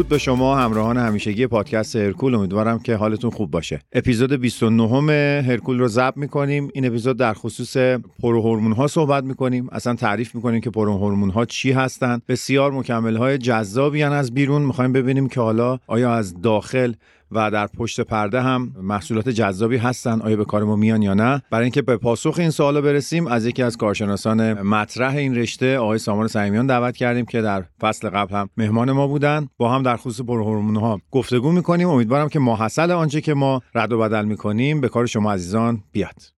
درود به شما همراهان همیشگی پادکست هرکول. امیدوارم که حالتون خوب باشه. اپیزود 29 هرکول رو ضبط می‌کنیم. این اپیزود در خصوص پروهورمون ها صحبت می‌کنیم. اصلا تعریف می‌کنیم که پروهورمون ها چی هستند بسیار مکمل های جذابی از بیرون. می‌خوایم ببینیم که حالا آیا از داخل و در پشت پرده هم محصولات جذابی هستن. آیا به کار ما میان یا نه؟ برای اینکه به پاسخ این سوالا برسیم از یکی از کارشناسان مطرح این رشته آقای سامان سعیمیان دعوت کردیم که در فصل قبل هم مهمان ما بودن. با هم در خصوص پرهورمون ها گفتگو می‌کنیم. امیدوارم که ماحصل آنچه که ما رد و بدل می‌کنیم به کار شما عزیزان بیاد.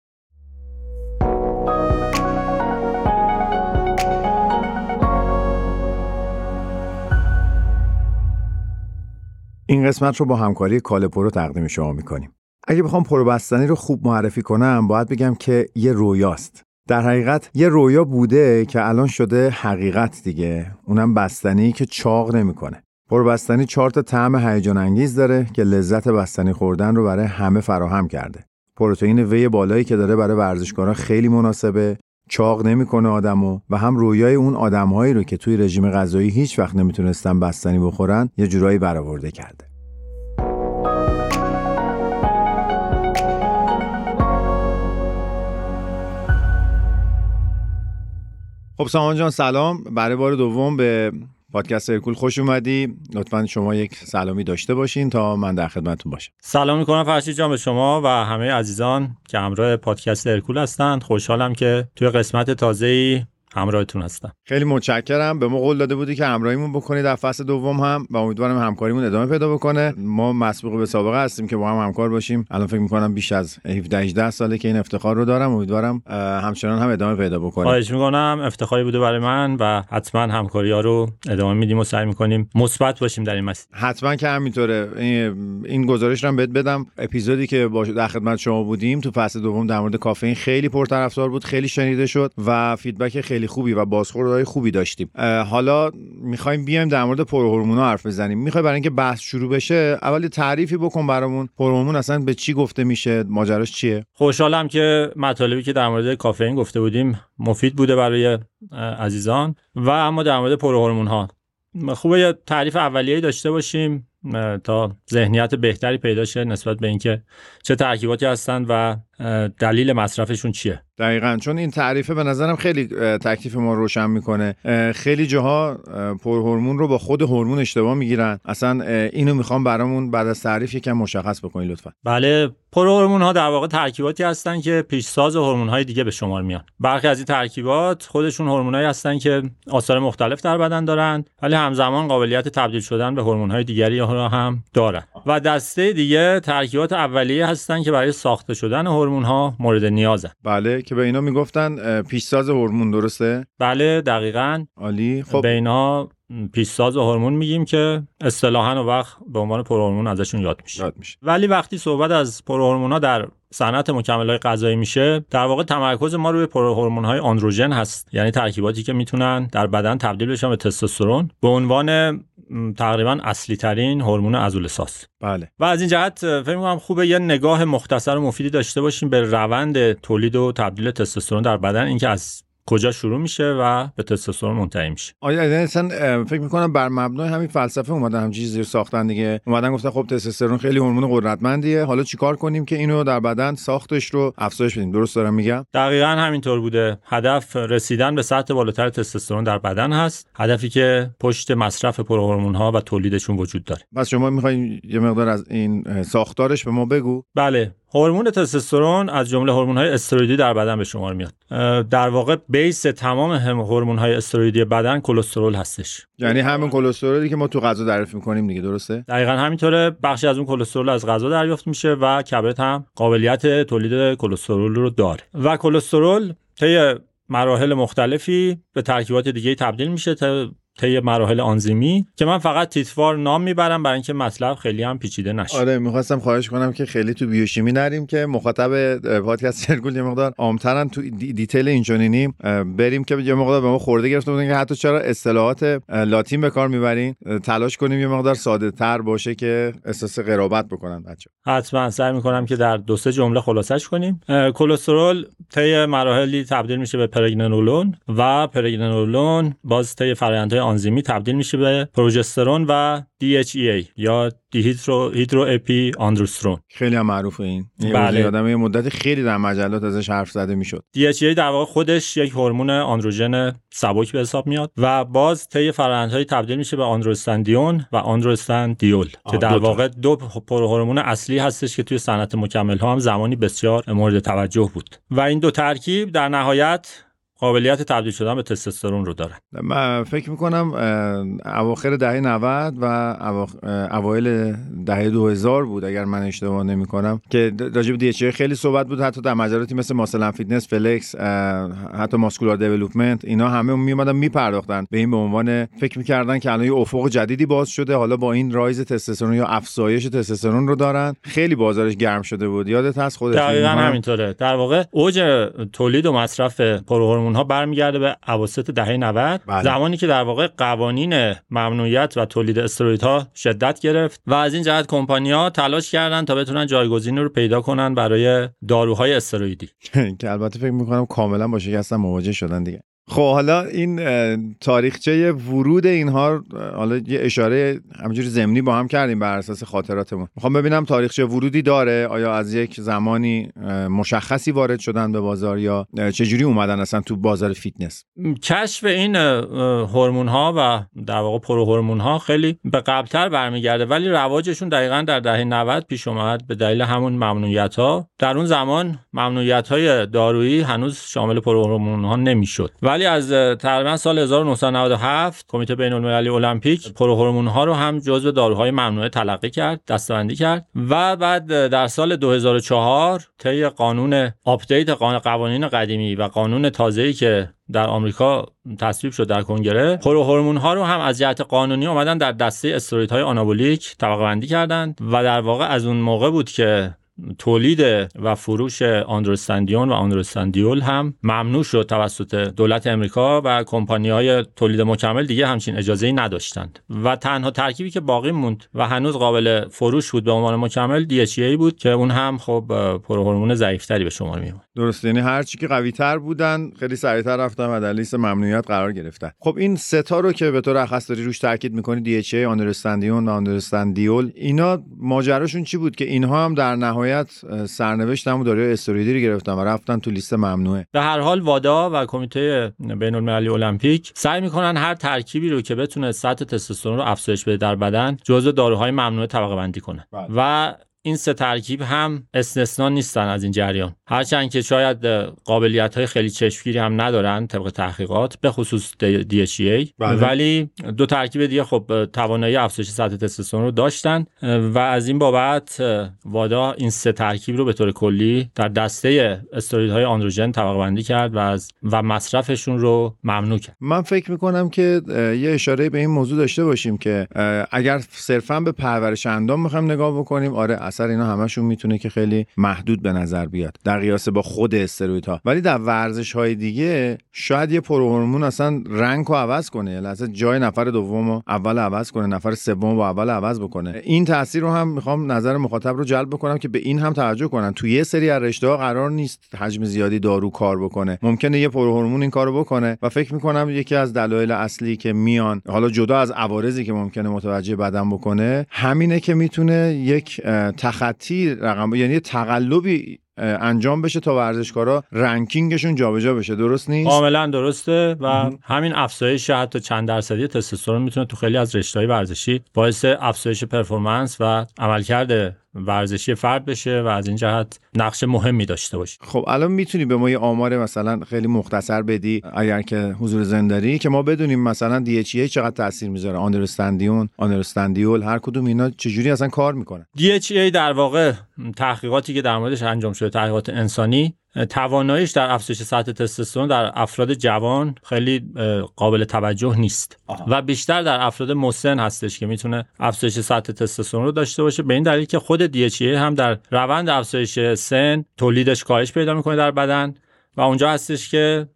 این قسمت رو با همکاری کاله پرو تقدیم شما می‌کنیم. اگه بخوام پرو بستنی رو خوب معرفی کنم باید بگم که یه رویاست. در حقیقت یه رویا بوده که الان شده حقیقت دیگه اونم بستنی که چاق نمی‌کنه. پرو بستنی چهار تا طعم هیجان انگیز داره که لذت بستنی خوردن رو برای همه فراهم کرده. پروتئین whey بالایی که داره برای ورزشکارا خیلی مناسبه چاق نمی‌کنه آدمو و هم رویای اون آدمهایی رو که توی رژیم غذایی هیچ وقت نمی‌تونستن بستنی بخورن یه جورایی برآورده کرده. خب سامان جان سلام. برای بار دوم به پادکست هرکول خوش اومدی. لطفا شما یک سلامی داشته باشین تا من در خدمتتون باشم. سلام می‌کنم فرشید جان به شما و همه عزیزان که همراه پادکست هرکول هستند. خوشحالم که توی قسمت تازه همراهتون هستم. خیلی متشکرم. به ما قول داده بودی که همراهیمون بکنی در فصل دوم هم و امیدوارم همکاریمون ادامه پیدا بکنه. ما مسبوق به سابقه هستیم که با هم همکار باشیم. الان فکر می‌کنم بیش از 17 18 ساله که این افتخار رو دارم. امیدوارم همچنان هم ادامه پیدا بکنه خواهش می‌کنم. افتخاری بوده برای من و حتما همکاری ها رو ادامه میدیم و سعی می‌کنیم مثبت باشیم در این مسیر. حتما که همینطوره. این گزارش رو بهت بدم. اپیزودی که با در خدمت شما بودیم تو فصل دوم در مورد کافئین خیلی پرطرفدار بود خیلی شنیده شد و فیدبک خیلی خیلی خوبی و بازخوردهای خوبی داشتیم. حالا می‌خوایم بیایم در مورد پروهورمونا حرف بزنیم. می‌خوای برای اینکه بحث شروع بشه اول تعریفی بکن برامون. پروهورمون اصلا به چی گفته میشه؟ ماجراش چیه؟ خوشحالم که مطالبی که در مورد کافئین گفته بودیم مفید بوده برای عزیزان. و اما در مورد پروهورمون ها خوبه یه تعریف اولیه‌ای داشته باشیم تا ذهنیت بهتری پیدا شه نسبت به اینکه چه ترکیباتی هستند و دلیل مصرفشون چیه؟ دقیقا چون این تعریفه به نظرم خیلی تکلیف ما روشن می‌کنه. خیلی جاها پرهورمون رو با خود هورمون اشتباه می‌گیرن. اصلا اینو می‌خوام برامون بعد از تعریف یکم مشخص بکنی لطفا. بله پروهورمون ها در واقع ترکیباتی هستن که پیشساز هورمون های دیگه به شمار میان. برخی از این ترکیبات خودشون هورمونایی هستن که آثار مختلف در بدن دارن ولی همزمان قابلیت تبدیل شدن به هورمون های دیگری رو هم دارن. و دسته دیگه ترکیبات اولیه هستن که برای ساخته شدن هورمون ها مورد نیازن بله که به اینا می‌گفتن پیشساز هورمون درسته؟ بله دقیقا. عالی. خب. به اینا پیشساز هورمون میگیم که اصطلاحا و وقت به عنوان پروهورمون ازشون یاد میشه. یاد میشه. ولی وقتی صحبت از پروهورمون ها در صنعت مکمل های غذایی میشه در واقع تمرکز ما روی پروهورمون های آندروژن هست. یعنی ترکیباتی که می‌تونن در بدن تبدیل بشن به تستوسترون. به عنوان تقریبا اصلی ترین هورمون عضلساز بله. و از این جهت فکر می‌کنم خوبه یه نگاه مختصر و مفیدی داشته باشیم به روند تولید و تبدیل تستوسترون در بدن. اینکه از کجا شروع میشه و به تستوسترون منتهی میشه. آیا اصلا فکر می‌کنم بر مبنای همین فلسفه اومدن هم چیزی ساختن دیگه. اومدن گفتن خب تستوسترون خیلی هورمون قدرتمندیه. حالا چیکار کنیم که اینو در بدن ساختش رو افزایش بدیم؟ درست دارم میگم؟ دقیقا همینطور بوده. هدف رسیدن به سطح بالاتر تستوسترون در بدن هست. هدفی که پشت مصرف پروهورمون ها و تولیدشون وجود داره. پس شما می‌خواین یه مقدار از این ساختارش به ما بگو. بله. هورمون تستوسترون از جمله هورمون های استروئیدی در بدن به شمار میاد. در واقع بیس تمام هورمون های استروئیدی بدن کلسترول هستش. یعنی همون کلسترولی که ما تو غذا دریافت می‌کنیم دیگه درسته؟ دقیقا همینطوره. بخشی از اون کلسترول از غذا دریافت میشه و کبد هم قابلیت تولید کلسترول رو داره. و کلسترول طی مراحل مختلفی به ترکیبات دیگه تبدیل میشه. طی مراحل آنزیمی که من فقط تیتروار نام می‌برم برای اینکه مطلب خیلی هم پیچیده نشه. آره می‌خواستم خواهش کنم که خیلی تو بیوشیمی نریم که مخاطب پادکست سرگول یه مقدار عامترن تو detail آنچنانی بریم که یه مقدار به ما خرده گرفته بودن که حتی چرا اصطلاحات لاتین به کار می‌برین. تلاش کنیم یه مقدار ساده تر باشه که احساس قرابت بکنن بچه حتما سعی می‌کنم که در دو سه جمله خلاصش کنیم. کلسترول طی مراحلی تبدیل میشه به پرگنولون و پرگنولون باز طی فرآیندهای آنزیمی تبدیل میشه به پروژسترون و DHEA یا دیهیدرو هیدرو اپی آندروسترون خیلی هم معروفه این بله. یادم یه مدتی خیلی در مجلات ازش حرف زده می‌شد DHEA در واقع خودش یک هورمون آندروژن سبک به حساب میاد و باز طی فرآیندهای تبدیل میشه به آندروستاندیون و آندروستاندیول که در. واقع دو پروهورمون اصلی هستش که توی صنعت مکمل ها هم زمانی بسیار مورد توجه بود و این دو ترکیب در نهایت قابلیت تبدیل شدن به تستوسترون رو دارن. من فکر می‌کنم اواخر دهه 90 و اوایل دهه 2000 بود اگر من اشتباه نمی کنم که د- راجع به DHEA خیلی صحبت بود حتی در مجلاتی مثل Muscle Fitness Flex حتی Muscular Development اینا همه می اومدن میپرداختن به این به عنوان فکر می‌کردن که الان یه افق جدیدی باز شده حالا با این rise تستوسترون یا افزایش تستوسترون رو دارن. خیلی بازارش گرم شده بود. یادت هست خودت دقیقا. همینطوره. در واقع اوج تولید و مصرف پروهورمون ها برمیگرده به اواسط دهه 90 بله. زمانی که در واقع قوانین ممنوعیت و تولید استروئیدها شدت گرفت و از این جهت کمپانی‌ها تلاش کردن تا بتونن جایگزینی رو پیدا کنن برای داروهای استروئیدی. که البته فکر می‌کنم کاملا با شکست مواجه شدن دیگه. خب حالا این تاریخچه ورود اینها حالا یه اشاره همینجوری ضمنی با هم کردیم بر اساس خاطراتمون. می‌خوام ببینم تاریخچه ورودی داره؟ آیا از یک زمانی مشخصی وارد شدن به بازار یا چجوری اومدن اصلا تو بازار فیتنس؟ کشف این هورمون ها و در واقع پروهورمون ها خیلی به قبلتر برمیگرده ولی رواجشون دقیقا در دهه 90 پیش اومد به دلیل همون ممنوعیت ها در اون زمان ممنوعیت های دارویی هنوز شامل پروهورمون ها نمی‌شد. ولی از اه، تقریبا سال 1997 کمیته بین المللی المپیک پروهورمون ها رو هم جزو داروهای ممنوعه تلقی کرد دسته بندی کرد و بعد در سال 2004 طی قانون آپدیت قان- قوانین قدیمی و قانون تازه‌ای که در آمریکا تصویب شد در کنگره پروهورمون ها رو هم از جهت قانونی اومدن در دسته استروئیدهای آنابولیک طبقه بندی کردند و در واقع از اون موقع بود که تولید و فروش آندروستاندیون و آندروستاندیول هم ممنوع شد توسط دولت امریکا و کمپانی های تولید مکمل دیگه همچین اجازه ای نداشتند. و تنها ترکیبی که باقی موند و هنوز قابل فروش بود به عنوان مکمل DHEA بود که اون هم خب پروهورمون ضعیفتری به شمار می اومد درست یعنی هر چی که قوی تر بودن خیلی سریعتر رفتن و در لیست ممنوعیت قرار گرفتن. خب این ستا رو که به طور اخص داری روش تاکید می‌کنی DHA آندرستاندیون و آندرستاندیول اینا ماجراشون چی بود؟ که اینها هم در نهایت اه، سرنوشت همون داروی استروئیدی رو گرفتن و رفتن تو لیست ممنوعه به هر حال وادا و کمیته بین المللی المپیک سعی می‌کنن هر ترکیبی رو که بتونه سطح تستوسترون رو افزایش بده در بدن جزو داروهای ممنوعه طبقه بندی کنه بله. و این سه ترکیب هم استثنا نیستن از این جریان. هرچند که شاید قابلیت های خیلی چشمگیری هم ندارن طبق تحقیقات به خصوص DHEA بله. ولی دو ترکیب دیگه خب توانایی افزایش سطح تستوسترون رو داشتن و از این بابت وادا این سه ترکیب رو به طور کلی در دسته استروئیدهای آندروژن طبقه بندی کرد و از و مصرفشون رو ممنوع کرد. من فکر می‌کنم که یه اشاره به این موضوع داشته باشیم که اگر صرفا به پرورش اندام می‌خوایم نگاه بکنیم آره اثر اینا همشون می‌تونه که خیلی محدود به نظر بیاد. در قیاس با خود استروئیدها. ولی در ورزش های دیگه شاید یه پروهورمون اصلا رنگ رو عوض کنه. اصلا جای نفر دوم رو اول عوض کنه نفر سوم رو اول عوض بکنه. این تاثیر رو هم می‌خوام نظر مخاطب رو جلب بکنم که به این هم توجه کنن. تو یه سری از رشته ها قرار نیست حجم زیادی دارو کار بکنه. ممکنه یه پروهورمون این کارو بکنه و فکر می‌کنم یکی از دلایل اصلی که میان حالا جدا از عوارضی که ممکنه متوجه بدن بکنه همینه که می‌تونه یک تخطی رقم یعنی تقلبی انجام بشه تا ورزشکارا رنکینگشون جابجا بشه. درست نیست؟ کاملا درسته و همین افزایش حتی چند درصدی تستوسترون می‌تونه تو خیلی از رشته‌های ورزشی باعث افزایش پرفورمنس و عملکرد ورزشی فرد بشه و از این جهت نقش مهمی داشته باشه. خب الان می‌تونی به ما یه آمار مثلا خیلی مختصر بدی اگر که حضور زنداری که ما بدونیم مثلا DHEA چقدر تاثیر می‌ذاره آندرستاندیون آندرستاندیول هر کدوم اینا چجوری اصلا کار می‌کنن؟ DHEA در واقع تحقیقاتی که در موردش انجام شده تحقیقات انسانی تواناییش در افزایش سطح تستوسترون در افراد جوان خیلی قابل توجه نیست. و بیشتر در افراد مسن هستش که می‌تونه افزایش سطح تستوسترون رو داشته باشه. به این دلیل که خود DHEA هم در روند افزایش سن تولیدش کاهش پیدا می‌کنه در بدن و اونجا هستش که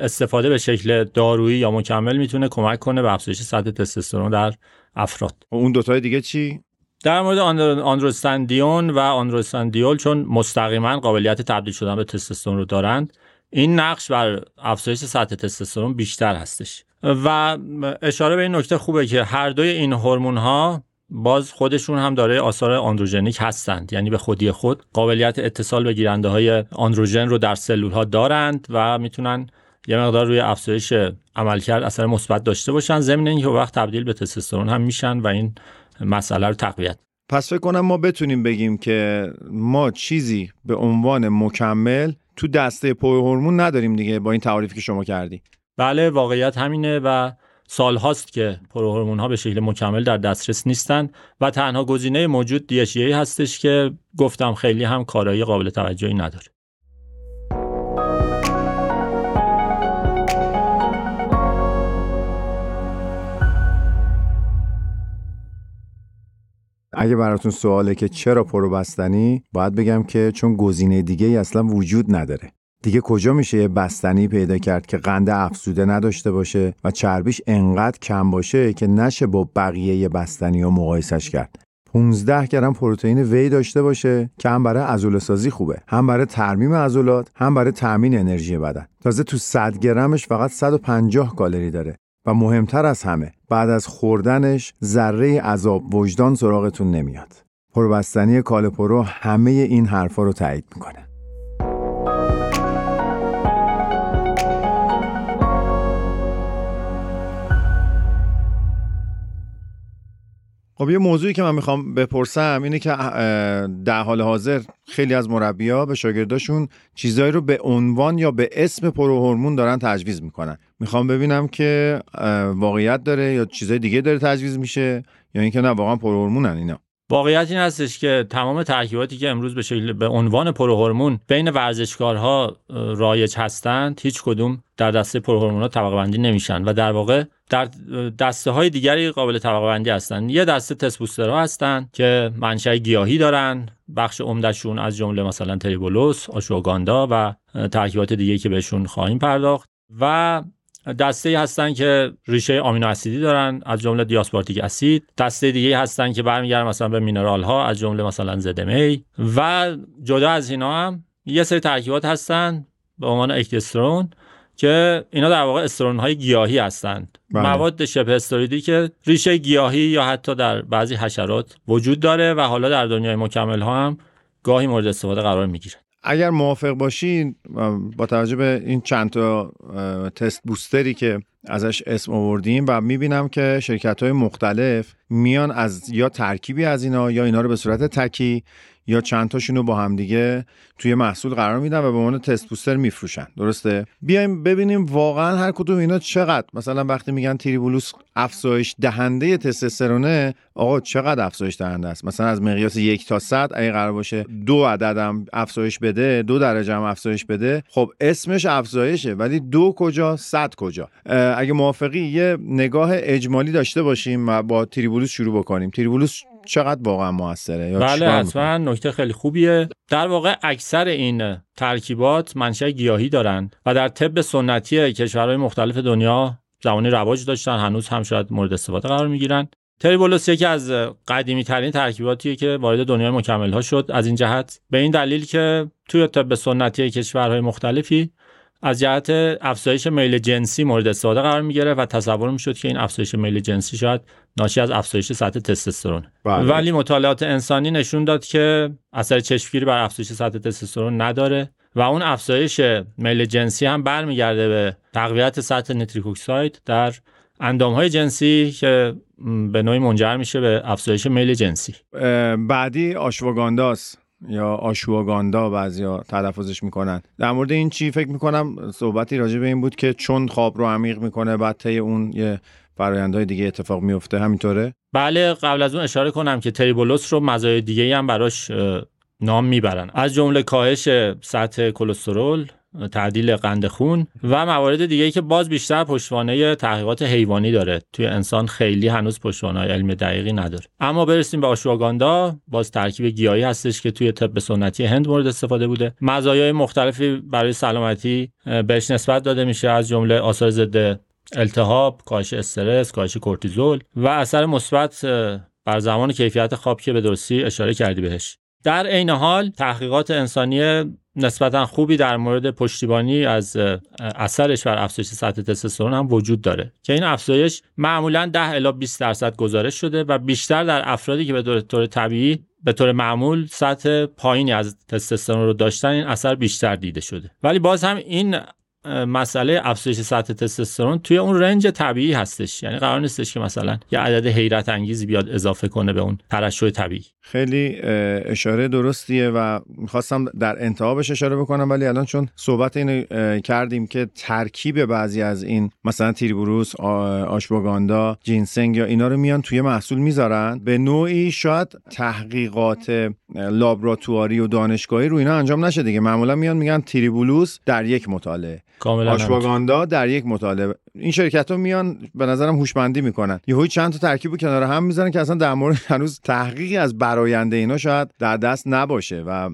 استفاده به شکل دارویی یا مکمل می‌تونه کمک کنه به افزایش سطح تستوسترون در افراد. اون دوتای دیگه چی؟ در مورد آندر- آندروستاندیون و آندروستاندیول چون مستقیما قابلیت تبدیل شدن به تستوسترون رو دارند این نقش بر افزایش سطح تستوسترون بیشتر هستش. و اشاره به این نکته خوبه که هر دوی این هورمون ها باز خودشون هم دارای آثار آندروژنیک هستند. یعنی به خودی خود قابلیت اتصال به گیرنده های آندروژن رو در سلول ها دارند و می‌تونن یه مقدار روی افزایش عملکرد اثر مثبت داشته باشن. ضمن اینکه وقت تبدیل به تستوسترون هم میشن و این مسئله رو تقویت. پس فکر کنم ما بتونیم بگیم که ما چیزی به عنوان مکمل تو دسته هورمون نداریم دیگه با این تعریفی که شما کردی. بله واقعیت همینه و سال هاست که پروهورمون ها به شکل مکمل در دسترس نیستن و تنها گزینه موجود دیشیه هستش که گفتم خیلی هم کارایی قابل توجهی نداره. اگه براتون سواله که چرا پرو بستنی باید بگم که چون گزینه دیگه ای اصلا وجود نداره. دیگه کجا میشه یه بستنی پیدا کرد که قند افزوده نداشته باشه و چربیش انقدر کم باشه که نشه با بقیه بستنی ها مقایسش کرد؟ 15 گرم پروتئین whey داشته باشه که هم برای عضله سازی خوبه هم برای ترمیم عضلات هم برای تامین انرژی بدن. تازه تو 100 گرمش فقط 150 کالری داره. و مهمتر از همه بعد از خوردنش ذره عذاب وجدان سراغتون نمیاد. پروبستنی کالپرو همه این حرفا رو تایید می‌کنه. خب یه موضوعی که من می‌خوام بپرسم اینه که در حال حاضر خیلی از مربیا به شاگرداشون چیزایی رو به عنوان یا به اسم پروهورمون دارن تجویز می‌کنن. می‌خوام ببینم که واقعیت داره یا چیزای دیگه داره تجویز میشه یا اینکه نه واقعا پروهورمونن اینا. واقعیت این هستش که تمام ترکیباتی که امروز به شکل به عنوان پروهورمون بین ورزشکارها رایج هستند هیچ کدوم در دسته پروهورمونها طبقه بندی نمیشن. و در واقع در دسته های دیگری قابل طبقه بندی هستن. یه دسته تسبوسترها هستن که منشأ گیاهی دارن. بخش عمدهشون از جمله مثلا تریبولوس آشواگاندا و ترکیبات دیگه که بهشون خواهیم پرداخت. و دسته ای هستن که ریشه آمینو اسیدی دارن از جمله دیاسپارتیک اسید. دسته دیگه هستن که برمیگردن مثلا به مینرال ها از جمله مثلا زدمی و جدا از اینا هم یه سری ترکیبات هستن به عنوان اکتسترون که اینا در واقع استرون های گیاهی هستند بله. مواد شبه استرویدی که ریشه گیاهی یا حتی در بعضی حشرات وجود داره و حالا در دنیای مکمل ها هم گاهی مورد استفاده قرار می‌گیره اگر موافق باشین با توجه به این چند تا تست بوستری که ازش اسم آوردیم و می‌بینم که شرکت های مختلف میان از یا ترکیبی از اینا یا اینا رو به صورت تکی یا چند تاشون رو با هم دیگه توی محصول قرار میدن و به عنوان تست بوستر میفروشن. درسته؟ بیایم ببینیم واقعا هر کدوم اینا چقدر. مثلا وقتی میگن تریبولوس افزایش دهنده تستوسترونه آقا چقدر افزایش دهنده است؟ مثلا از مقیاس یک تا صد اگه قرار باشه دو عددم افزایش بده دو درجه هم افزایش بده خب اسمش افزایشه. ولی دو کجا؟ صد کجا؟ اگه موافقی یه نگاه اجمالی داشته باشیم و با تریبولوس شروع بکنیم. تریبولوس چقدر واقعا موثره بله حتما نکته خیلی خوبیه. در واقع اکثر این ترکیبات منشأ گیاهی دارند و در طب سنتی کشورهای مختلف دنیا زمانی رواج داشتن هنوز هم شاید مورد استفاده قرار می‌گیرن. تریبولوس یکی از قدیمی ترین ترکیباتیه که وارد دنیای مکمل ها شد. از این جهت به این دلیل که توی طب سنتی کشورهای مختلفی از جهت افزایش میل جنسی مورد استفاده قرار می‌گیره و تصور می‌شد که این افزایش میل جنسی شاید ناشی از افزایش سطح تستوسترون. بله. ولی مطالعات انسانی نشون داد که اثر چشمگیری بر افزایش سطح تستوسترون نداره و اون افزایش میل جنسی هم برمیگرده به تقویت سطح نتریک اکساید در اندام های جنسی که به نوعی منجر میشه به افزایش میل جنسی. بعدی آشواگانداست یا آشواگاندا بعضیا تلفظش می‌کنن. در مورد این چی فکر می‌کنم؟ صحبتی راجع به این بود که چون خواب رو عمیق می‌کنه بعد طی اون یه فرایندهای دیگه اتفاق میفته همینطوره؟ بله قبل از اون اشاره کنم که تریبولوس رو مزایای دیگه هم براش نام می‌برن. از جمله کاهش سطح کلسترول تعدیل قند خون و موارد دیگه که باز بیشتر پشتوانه تحقیقات حیوانی داره. توی انسان خیلی هنوز پشتوانه علم دقیقی نداره. اما برسیم به آشواگاندا. باز ترکیب گیاهی هستش که توی طب سنتی هند مورد استفاده بوده. مزایای مختلفی برای سلامتی بهش نسبت داده میشه. از جمله آثار ضد التهاب، کاهش استرس، کاهش کورتیزول و اثر مثبت بر زمان کیفیت خواب که به درستی اشاره کردی بهش. در عین حال تحقیقات انسانی نسبتا خوبی در مورد پشتیبانی از اثرش بر افزایش سطح تستوسترون هم وجود داره که این افزایش معمولا 10 الی 20 درصد گزارش شده و بیشتر در افرادی که به طور طبیعی به طور معمول سطح پایینی از تستوسترون رو داشتن این اثر بیشتر دیده شده ولی باز هم این مسئله افزایش سطح تستوسترون توی اون رنج طبیعی هستش. یعنی قرار نیستش که مثلا یه عدد حیرت انگیزی بیاد اضافه کنه به اون ترشح طبیعی. خیلی اشاره درستیه و می‌خواستم در انتهابش اشاره بکنم ولی الان چون صحبت اینو کردیم که ترکیب بعضی از این مثلا تیربروس آشواگاندا جینسنگ یا اینا رو میان توی محصول می‌ذارن به نوعی شاید تحقیقات لابراتواری و دانشگاهی رو اینا انجام نشه دیگه. معمولا میان میگن تیریبولوس در یک مطالعه. آشواگاندا در یک مطالعه. این شرکت ها میان به نظرم هوشمندی می‌کنن. یهو چند تا ترکیب کنار هم می‌ذارن که اصلا در مورد هنوز تحقیقی از براینده اینا شاید در دست نباشه و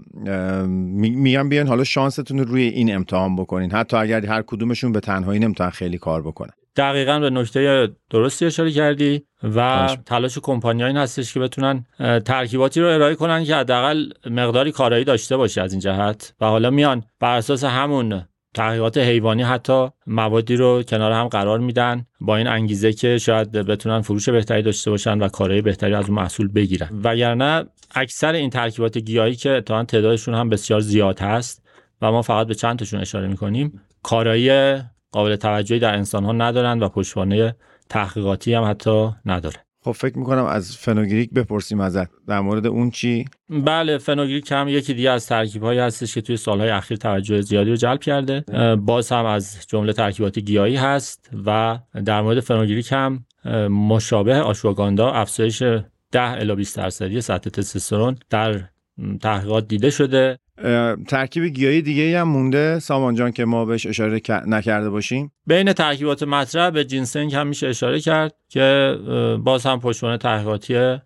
میگن بیان حالا شانستون رو روی این امتحان بکنین. حتی اگر هر کدومشون به تنهایی نمی‌تونن خیلی کار بکنن. دقیقا به نکته درستی اشاره کردی و تلاش کمپانی این هستش که بتونن ترکیباتی رو ارائه کنن که حداقل مقداری کارایی داشته باشه از این جهت. و حالا میان بر اساس همون تحقیقات حیوانی حتی موادی رو کنار هم قرار میدن با این انگیزه که شاید بتونن فروش بهتری داشته باشن و کارهای بهتری از اون محصول بگیرن. وگرنه اکثر این ترکیبات گیاهی که تا تعدادشون هم بسیار زیاد هست و ما فقط به چند تاشون اشاره می‌کنیم کارایی قابل توجهی در انسان ها ندارن و پشتوانه تحقیقاتی هم حتی نداره. خب فکر می‌کنم از فنوگریک بپرسیم ازت. در مورد اون چی؟ بله فنوگریک هم یکی دیگه از ترکیب هایی هستش که توی سالهای اخیر توجه زیادی رو جلب کرده. باز هم از جمله ترکیبات گیاهی هست و در مورد فنوگریک هم مشابه آشواگاندا افزایش 10 الی 20 درصدی سطح تستوسترون در تحقیقات دیده شده. ترکیب گیاهی دیگه هم مونده. سامان جان که ما بهش اشاره نکرده باشیم. بین ترکیبات مطرح به جینسنگ هم میشه اشاره کرد که باز هم پشتوانه تحقیقاتی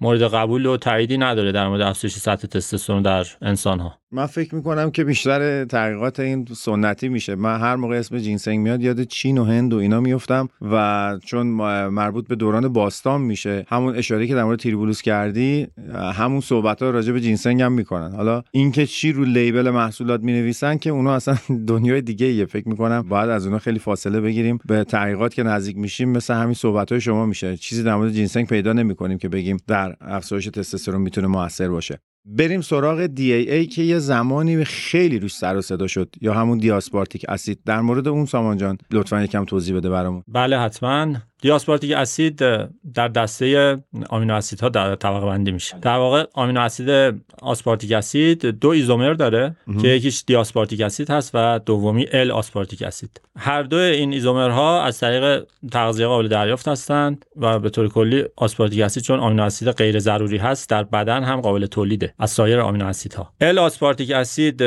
مورد قبول و تاییدی نداره در مورد افزایش سطح تستوسترون در انسان ها من فکر می‌کنم که بیشتر تحقیقات این سنتی میشه. من هر موقع اسم جینسنگ میاد یاد چین و هند و اینا میفتم و چون مربوط به دوران باستان میشه همون اشاره که در مورد تیربولوس کردی همون صحبت ها راجع به جینسنگ هم می‌کنن. حالا اینکه چی رو لیبل محصولات می‌نویسن که اونا اصلا دنیای دیگه ایه فکر می‌کنم باید از اونا خیلی فاصله بگیریم. به تحقیقات که نزدیک میشیم مثل همین صحبت های شما میشه. چیزی در مورد جینسنگ پیدا نمی‌کنیم که بگیم در افزایش تستوسترون می‌تونه موثر باشه. بریم سراغ DAA که یه زمانی خیلی روش سر و صدا شد یا همون دیاسپارتیک اسید. در مورد اون سامان جان لطفا یکم توضیح بده برامون. بله حتما. دیاسپارتیک اسید در دسته آمینو اسیدها در طبقه بندی میشه. در واقع آمینو اسید آسپارتیک اسید دو ایزومر داره که یکیش دیاسپارتیک اسید هست و دومی ال آسپارتیک اسید. هر دو این ایزومرها از طریق تغذیه قابل دریافت هستند و به طور کلی آسپارتیک اسید چون آمینو اسید غیر ضروری هست در بدن هم قابل تولیده از سایر آمینو اسیدها. ال آسپارتیک اسید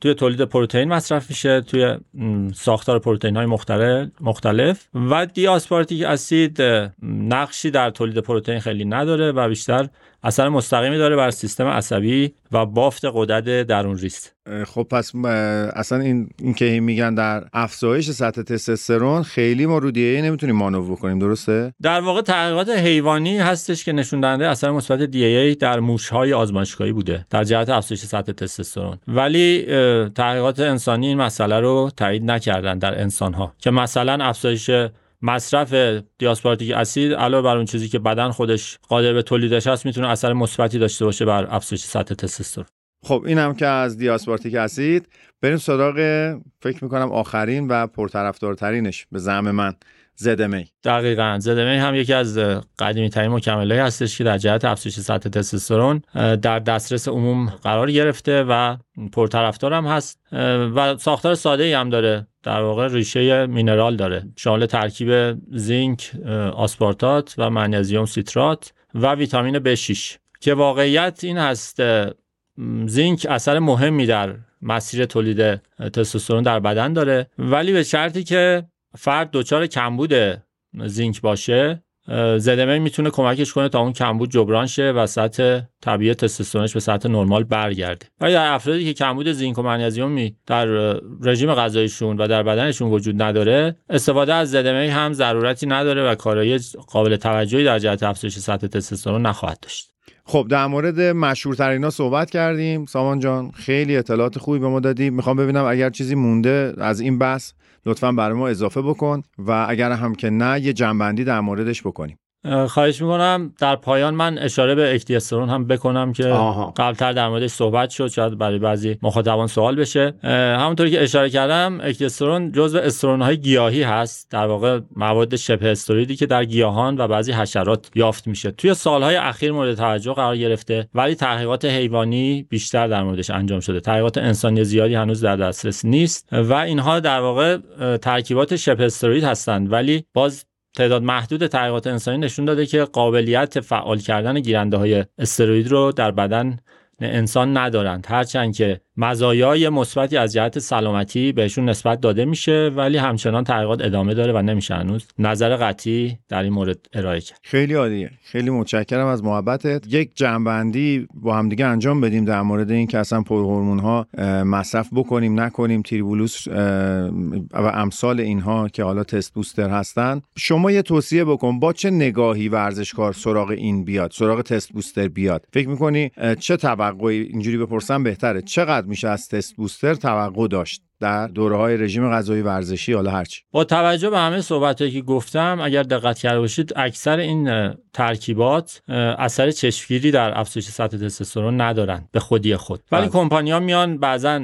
توی تولید پروتئین مصرف میشه توی ساختار پروتئین های مختلف مختلف. و دی آسپارتیک اسید نقشی در تولید پروتئین خیلی نداره و بیشتر اثر مستقیمی داره بر سیستم عصبی و بافت قدرت درون ریست. خب پس اصلا این, این که میگن در افزایش سطح تستوسترون خیلی ما رو دی نمی‌تونیم مانو بکنیم درسته؟ در واقع تحقیقات حیوانی هستش که نشون دهنده اثر مثبت دی ای در موشهای آزمایشگاهی بوده در جهت افزایش سطح تستوسترون. ولی تحقیقات انسانی این مسئله رو تایید نکردن در انسان ها که مثلا افزایش مصرف دیاسپارتیک اسید علاوه بر اون چیزی که بدن خودش قادر به تولیدش هست می‌تونه اثر مثبتی داشته باشه بر افزایش سطح تستوسترون. خب این هم که از دیاسپارتیک اسید. بریم سراغ فکر می‌کنم آخرین و پرطرفدارترینش به زعم من. زدمی دقیقا. زدمی هم یکی از قدیمی ترین مکملهایی هستش که در جهت افزایش سطح تستوسترون در دسترس عموم قرار گرفته و پرطرفدار هم هست و ساختار ساده ای هم داره. در واقع ریشه مینرال داره. شامل ترکیب زینک آسپارتات و منیزیم سیترات و ویتامین B6 که واقعیت این هست زینک اثر مهمی در مسیر تولید تستوسترون در بدن داره. ولی به شرطی که فرد دچار کمبود زینک باشه زدمه می‌تونه کمکش کنه تا اون کمبود جبران شه و سطح طبیعی تستوسترونش به سطح نرمال برگرده. ولی در افرادی که کمبود زینک و منیزیم در رژیم غذاییشون و در بدنشون وجود نداره استفاده از زدمه هم ضرورتی نداره و کارایی قابل توجهی در جهت افزایش سطح تستوسترون نخواهد داشت. خب در مورد مشهورترینا صحبت کردیم. سامان جان خیلی اطلاعات خوبی به ما دادی. می‌خوام ببینم اگر چیزی مونده از این بحث لطفا برای ما اضافه بکن و اگر هم که نه یه جنبندی در موردش بکنیم. خواهش می‌کنم در پایان من اشاره به اکدیسترون هم بکنم که قبلتر در موردش صحبت شد شاید برای بعضی مخاطبان سوال بشه. همونطوری که اشاره کردم اکدیسترون جزو استرون های گیاهی هست. در واقع مواد شبه استرویدی که در گیاهان و بعضی حشرات یافت میشه. توی سالهای اخیر مورد توجه قرار گرفته ولی تحقیقات حیوانی بیشتر در موردش انجام شده. تحقیقات انسانی زیادی هنوز در دسترس نیست و اینها در واقع ترکیبات شبه استروید هستند. ولی باز تعداد محدود تحقیقات انسانی نشون داده که قابلیت فعال کردن گیرنده های استروید رو در بدن انسان ندارند. هرچند که مزایای مثبتی از جهت سلامتی بهشون نسبت داده میشه ولی همچنان تحقیقات ادامه داره و نمیشه هنوز. نظر قطعی در این مورد ارائه کرد. خیلی عالیه. خیلی متشکرم از محبتت. یک جنبندی با همدیگه انجام بدیم در مورد این که اصلا پرهورمون ها مصرف بکنیم نکنیم تریبولوس و امثال اینها که حالا تست بوستر هستن. شما یه توصیه بکن با چه نگاهی ورزشکار سراغ این بیاد سراغ تست بوستر بیاد؟ فکر می‌کنی چه توقعی اینجوری بپرسم بهتره؟ چقدر میشه از تست بوستر توقع داشت. در دوره های رژیم غذایی ورزشی حالا هرچی با توجه به همه صحبت که گفتم اگر دقت کرده باشید اکثر این ترکیبات اثر چشمگیری در افزایش سطح تستوسترون ندارن به خودی خود. ولی بله. کمپانیا میان بعضا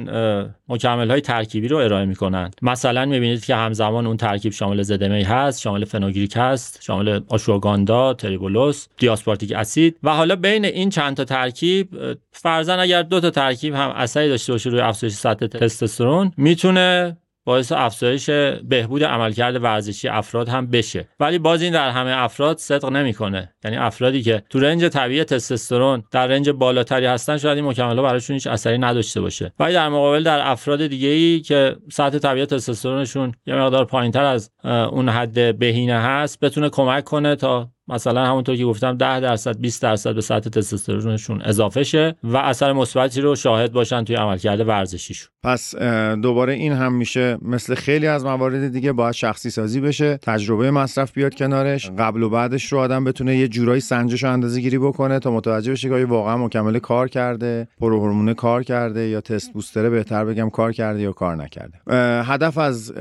مکمل های ترکیبی رو ارائه می‌کنن. مثلا می‌بینید که همزمان اون ترکیب شامل زدمی هست شامل فنوگریک هست شامل آشواگاندا تریبولوس دیاسپارتیک اسید. و حالا بین این چند تا ترکیب فرضاً اگر دو تا ترکیب هم اثری داشته باشه روی افزایش سطح تستوسترون می‌تونه باعث افزایش بهبود عملکرد ورزشی افراد هم بشه. ولی باز این در همه افراد صدق نمی‌کنه. یعنی افرادی که تو رنج طبیعی تستوسترون در رنج بالاتری هستن شاید این مکمل‌ها براشون هیچ اثری نداشته باشه. ولی در مقابل در افراد دیگه ای که سطح طبیعی تستوسترونشون یه مقدار پایینتر از اون حد بهینه هست بتونه کمک کنه تا مثلا همونطور که گفتم 10 درصد 20 درصد به سطح تستوسترونشون اضافه شه و اثر مثبتی رو شاهد باشن توی عملکرد ورزشیشون. پس دوباره این هم میشه مثل خیلی از موارد دیگه باید شخصی سازی بشه تجربه مصرف بیاد کنارش قبل و بعدش رو آدم بتونه یه جورایی سنجش و اندازه گیری بکنه تا متوجه بشه که واقعا مکمل کار کرده پروهورمون کار کرده یا تست بوستره بهتر بگم کار کرده یا کار نکرده. هدف از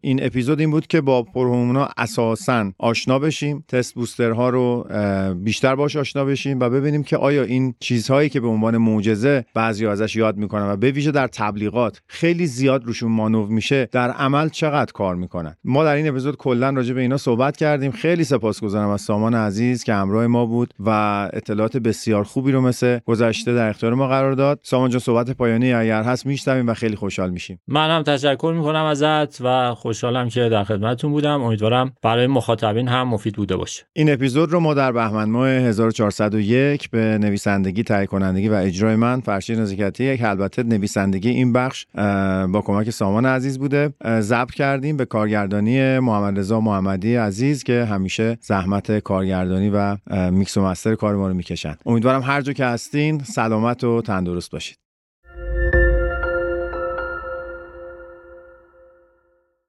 این اپیزود این بود که با پروهورمونا اساسا آشنا بشیم تست ها رو بیشتر باش آشنا بشیم و ببینیم که آیا این چیزهایی که به عنوان معجزه بعضی ازش یاد می‌کنن و به ویژه در تبلیغات خیلی زیاد روشون مانو میشه در عمل چقدر کار می‌کنن؟ ما در این اپیزود کلا راجع به اینا صحبت کردیم. خیلی سپاسگزارم از سامان عزیز که همراه ما بود و اطلاعات بسیار خوبی رو مثل گذشته در اختیار ما قرار داد. سامان جان صحبت پایانی اگر هست میشتویم و خیلی خوشحال میشیم. منم تشکر می‌کنم ازت و خوشحالم که در خدمتتون بودم. امیدوارم برای مخاطبین هم مفید بوده باشه. اپیزود رو ما در بهمن ماه 1401 به نویسندگی تهیه کنندگی و اجرای من فرشید نزیکتی یک البته نویسندگی این بخش با کمک سامان عزیز بوده. ضبط کردیم به کارگردانی محمد رضا محمدی عزیز که همیشه زحمت کارگردانی و میکس و مستر کار ما رو می‌کشن. امیدوارم هر جا که هستین سلامت و تندرست باشید.